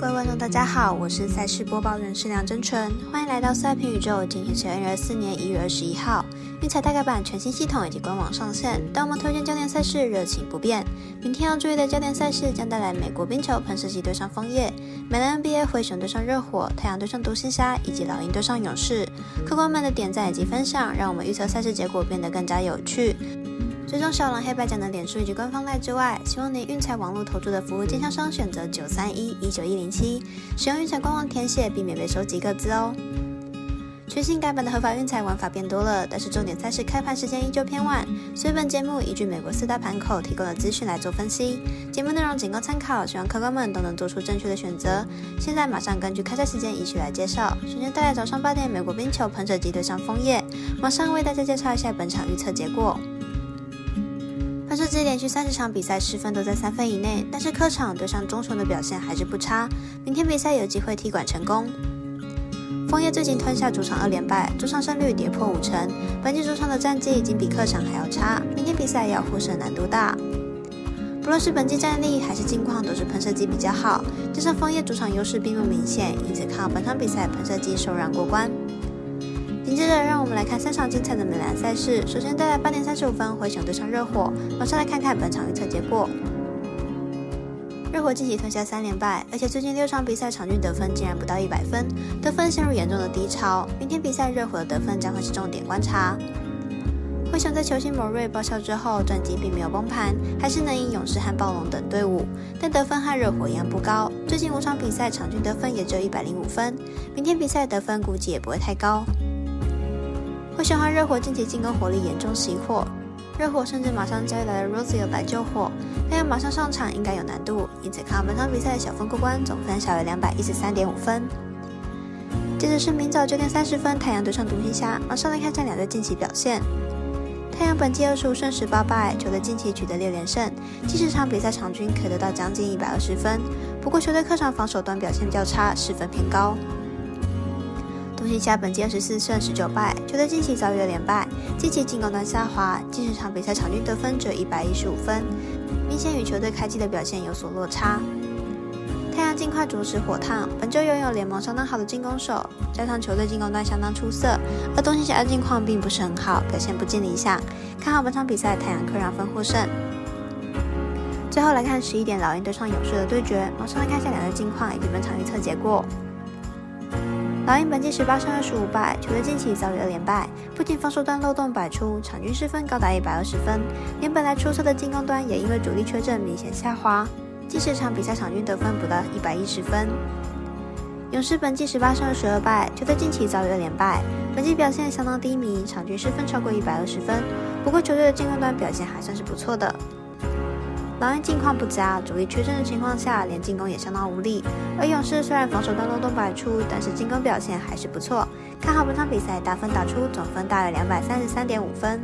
各位观众，大家好，我是赛事播报人士梁真纯，欢迎来到赛评宇宙。今天是二零二四年一月二十一号，运彩大改版全新系统以及官网上线，但我们推荐焦点赛事热情不变。明天要注意的焦点赛事将带来美国冰球喷射机对上枫叶，美篮 NBA 灰熊对上热火，太阳对上独行侠，以及老鹰对上勇士。客官们的点赞以及分享，让我们预测赛事结果变得更加有趣。追踪小狼黑白奖的脸书以及官方赖之外，希望您运彩网络投注的服务经销商选择九三一一九一零七，使用运彩官网填写，避免被收集个资哦。全新改版的合法运彩玩法变多了，但是重点赛事开盘时间依旧偏晚，所以本节目依据美国四大盘口提供的资讯来做分析，节目内容仅供参考，希望客官们都能做出正确的选择。现在马上根据开赛时间一起来介绍，首先带来早上八点美国冰球喷射机对上枫叶，马上为大家介绍一下本场预测结果。喷射机连续三十场比赛失分都在三分以内，但是客场对上中雄的表现还是不差。明天比赛有机会踢馆成功。枫叶最近吞下主场二连败，主场胜率跌破五成，本季主场的战绩已经比客场还要差。明天比赛要获胜难度大。不论是本季战力还是近况，都是喷射机比较好，加上枫叶主场优势并不明显，因此看好本场比赛喷射机受让过关。紧接着，让我们来看三场精彩的美篮赛事。首先带来八点三十五分灰熊对上热火，马上来看看本场预测结果。热火近期吞下三连败，而且最近六场比赛场均得分竟然不到一百分，得分陷入严重的低潮。明天比赛热火的得分将会是重点观察。灰熊在球星某瑞报销之后，战绩并没有崩盘，还是能赢勇士和暴龙等队伍，但得分和热火一样不高。最近五场比赛场均得分也只有一百零五分，明天比赛得分估计也不会太高。灰熊和热火近期进攻火力严重熄火，热火甚至马上交易来了 Rosio 来救火，但要马上上场应该有难度，因此看本场比赛的小分过关，总分小于两百一十三点五分。接着是明早九点三十分，太阳对上独行侠，马上来看下两队近期表现。太阳本季二十五胜十八败，球队近期取得六连胜，即使场比赛场均可得到将近一百二十分，不过球队客场防守端表现较差，失分偏高。独行侠本季二十四胜十九败，球队近期遭遇了连败，近期进攻端下滑，近十场比赛场均得分只有一百一十五分，明显与球队开季的表现有所落差。太阳尽快着实火烫，本周拥有联盟相当好的进攻手，加上球队进攻端相当出色，而独行侠的近况并不是很好，表现不尽理想。看好本场比赛太阳客让分获胜。最后来看十一点老鹰对上勇士的对决，马上来看一下两队近况以及本场预测结果。老鹰本季十八胜二十五败，球队近期遭遇二连败，不仅防守端漏洞百出，场均失分高达一百二十分，连本来出色的进攻端也因为主力缺阵明显下滑，近十场比赛场均得分不到一百一十分。勇士本季十八胜二十二败，球队近期遭遇二连败，本季表现相当低迷，场均失分超过一百二十分，不过球队的进攻端表现还算是不错的。老鹰近况不佳，主力缺阵的情况下，连进攻也相当无力。而勇士虽然防守端漏洞百出，但是进攻表现还是不错。看好本场比赛打分打出总分大约两百三十三点五分。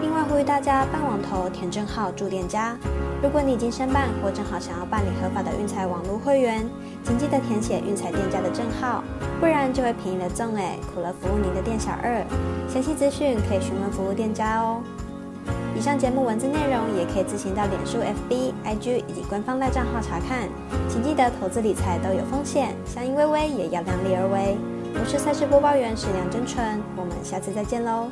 另外呼吁大家办网投填证号注店家。如果你已经申办或正好想要办理合法的运彩网络会员，请记得填写运彩店家的证号，不然就会便宜了赠哎，苦了服务您的店小二。详细资讯可以询问服务店家哦。以上节目文字内容也可以自行到脸书、FB、IG 以及官方赖账号查看，请记得投资理财都有风险，相依微微也要量力而为。我是赛事播报员史梁真纯，我们下次再见喽。